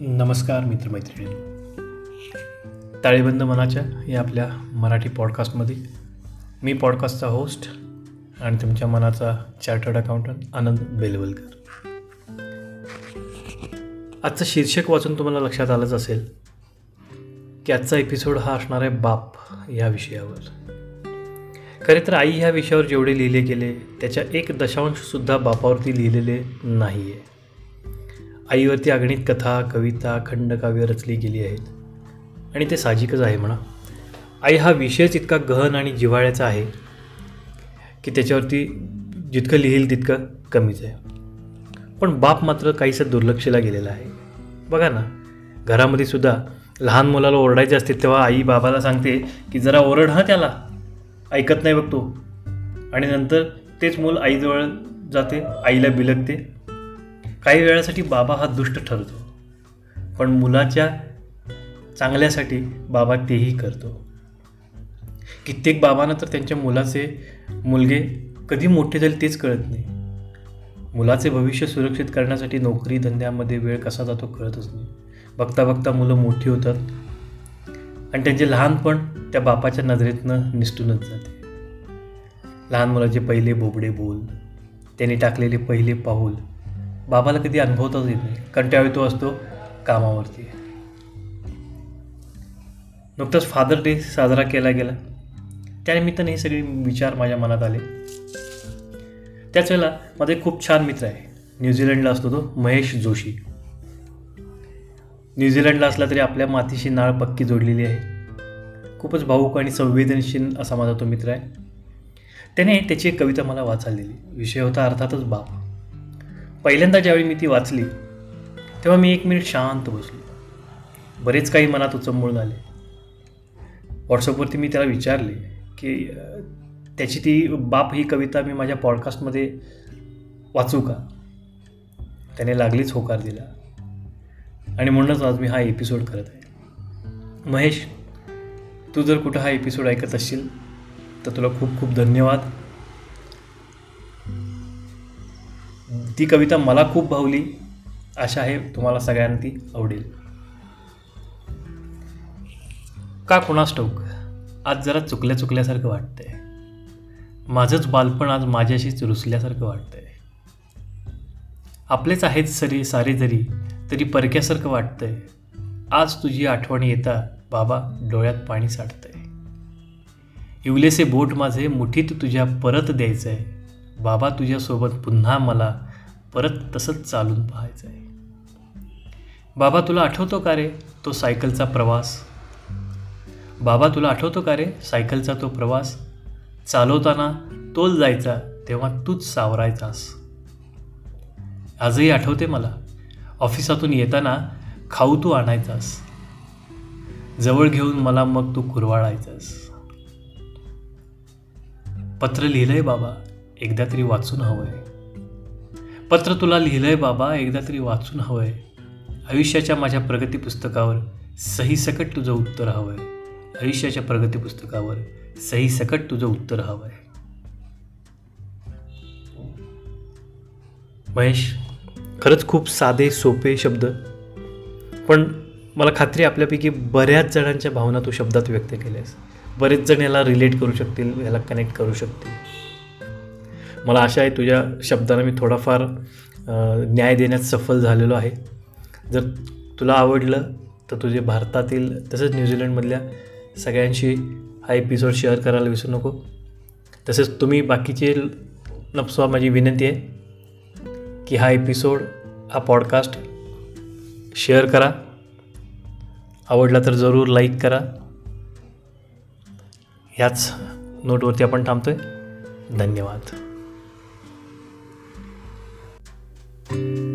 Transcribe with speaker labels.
Speaker 1: नमस्कार मित्रमैत्रिणी. ताळेबंद मनाच्या या आपल्या मराठी पॉडकास्टमध्ये मी पॉडकास्टचा होस्ट आणि तुमच्या मनाचा चार्टर्ड अकाउंटंट आनंद बेलवलकर. आजचं शीर्षक वाचून तुम्हाला लक्षात आलंच असेल की आजचा एपिसोड हा असणार आहे बाप या विषयावर. खरे तर आई ह्या विषयावर जेवढे लिहिले गेले त्याच्या एक दशांशसुद्धा बापावरती लिहिलेले नाही आहे आईवरती अगणित कथा कविता खंडकाव्य रचली गेली आहेत. आणि ते साहजिकच आहे म्हणा. आई हा विषयच इतका गहन आणि जिव्हाळ्याचा आहे की त्याच्यावरती जितकं लिहिल तितकं कमीच आहे. पण बाप मात्र काहीसं दुर्लक्षला गेलेला आहे. बघा ना घरामध्ये सुद्धा लहान मुलाला ओरडायचे असते तेव्हा आई बाबाला सांगते की जरा ओरड हा त्याला. ऐकत नाही बघतो आणि नंतर तेच मूल आईजवळ जाते आईला बिलगते. काही वेळासाठी बाबा हा दुष्ट ठरतो. पण मुलाच्या चांगल्यासाठी बाबा तेही करतो. कित्येक बाबांना तर त्यांच्या मुलाचे मुलगे कधी मोठे झाले तेच कळत नाही. मुलाचे भविष्य सुरक्षित करण्यासाठी नोकरी धंद्यामध्ये वेळ कसा जातो कळतच नाही. बघता बघता मुलं मोठी होतात आणि त्यांचे लहानपण त्या बापाच्या नजरेतनं निसटूनच जाते. लहान मुलाचे पहिले बोबडे बोल त्यांनी टाकलेले पहिले पाऊल बाबाला कधी अनुभवताच येत नाही. कारण तो असतो कामावरती. नुकताच फादर डे साजरा केला गेला. त्यानिमित्ताने हे सगळे विचार माझ्या मनात आले. त्याच वेळेला माझा एक खूप छान मित्र आहे. न्यूझीलंडला असतो तो महेश जोशी. न्यूझीलंडला असला तरी आपल्या मातीशी नाळ पक्की जोडलेली आहे. खूपच भाऊक आणि संवेदनशील असा माझा तो मित्र आहे. त्याने त्याची एक कविता मला वाचायला दिली. विषय होता अर्थातच बाप. पहिल्यांदा ज्यावेळी मी ती वाचली तेव्हा मी एक मिनिट शांत बसलो. बरेच काही मनात उचंबळून आले. व्हॉट्सअपवरती मी त्याला विचारले की त्याची ती बाप ही कविता मी माझ्या पॉडकास्टमध्ये वाचू का? त्याने लागलीच होकार दिला. आणि म्हणूनच आज मी हा एपिसोड करत आहे. महेश तू जर कुठं हा एपिसोड ऐकत असशील तर तुला खूप खूप धन्यवाद. ती कविता मला खूप भावली. आशा आहे तुम्हाला सगळ्यांना ती आवडेल. का कुणास ठाऊक? आज जरा चुकल्या चुकल्यासारखं वाटतंय. माझंच बालपण आज माझ्याशीच रुसल्यासारखं वाटतंय. आपलेच आहेत सरी सारे जरी तरी परक्यासारखं वाटतंय. आज तुझी आठवण येता बाबा डोळ्यात पाणी साठतंय. इवलेसे बोट माझे मुठीत तुझ्या परत द्यायचं आहे बाबा तुझ्यासोबत पुन्हा मला परत तसंच चालून पाहायचं आहे बाबा तुला आठवतो का रे तो सायकलचा प्रवास? बाबा तुला आठवतो का रे सायकलचा तो प्रवास? चालवताना तोल जायचा तेव्हा तूच सावरायचास. आजही आठवते मला ऑफिसातून येताना खाऊ तू आणायचास. जवळ घेऊन मला मग तू कुरवाळायचास. पत्र लिहिलंय बाबा एकदा तरी वाचून हवंय. पत्र तुला लिहिलं आहे बाबा एकदा तरी वाचून हवं आहे आयुष्याच्या माझ्या प्रगती पुस्तकावर सही सकट तुझं उत्तर हवं आहे आयुष्याच्या प्रगती पुस्तकावर सही सकट तुझं उत्तर हवं आहे महेश खरंच खूप साधे सोपे शब्द. पण मला खात्री आपल्यापैकी बऱ्याच जणांच्या भावना तू शब्दात व्यक्त केल्यास. बरेच जण याला रिलेट करू शकतील याला कनेक्ट करू शकतील. मला आशा आहे तुझ्या शब्दांना मी थोडाफार न्याय देण्यात सफल झालेलो आहे. जर तुला आवडलं तर तुझे भारतातील तसंच न्यूझीलंडमधल्या सगळ्यांशी हा एपिसोड शेअर करायला विसरू नको. तसेच तुम्ही बाकीचे नपसवा माझी विनंती आहे की हा एपिसोड हा पॉडकास्ट शेअर करा. आवडला तर जरूर लाईक करा. ह्याच नोटवरती आपण थांबतो आहे धन्यवाद. thank you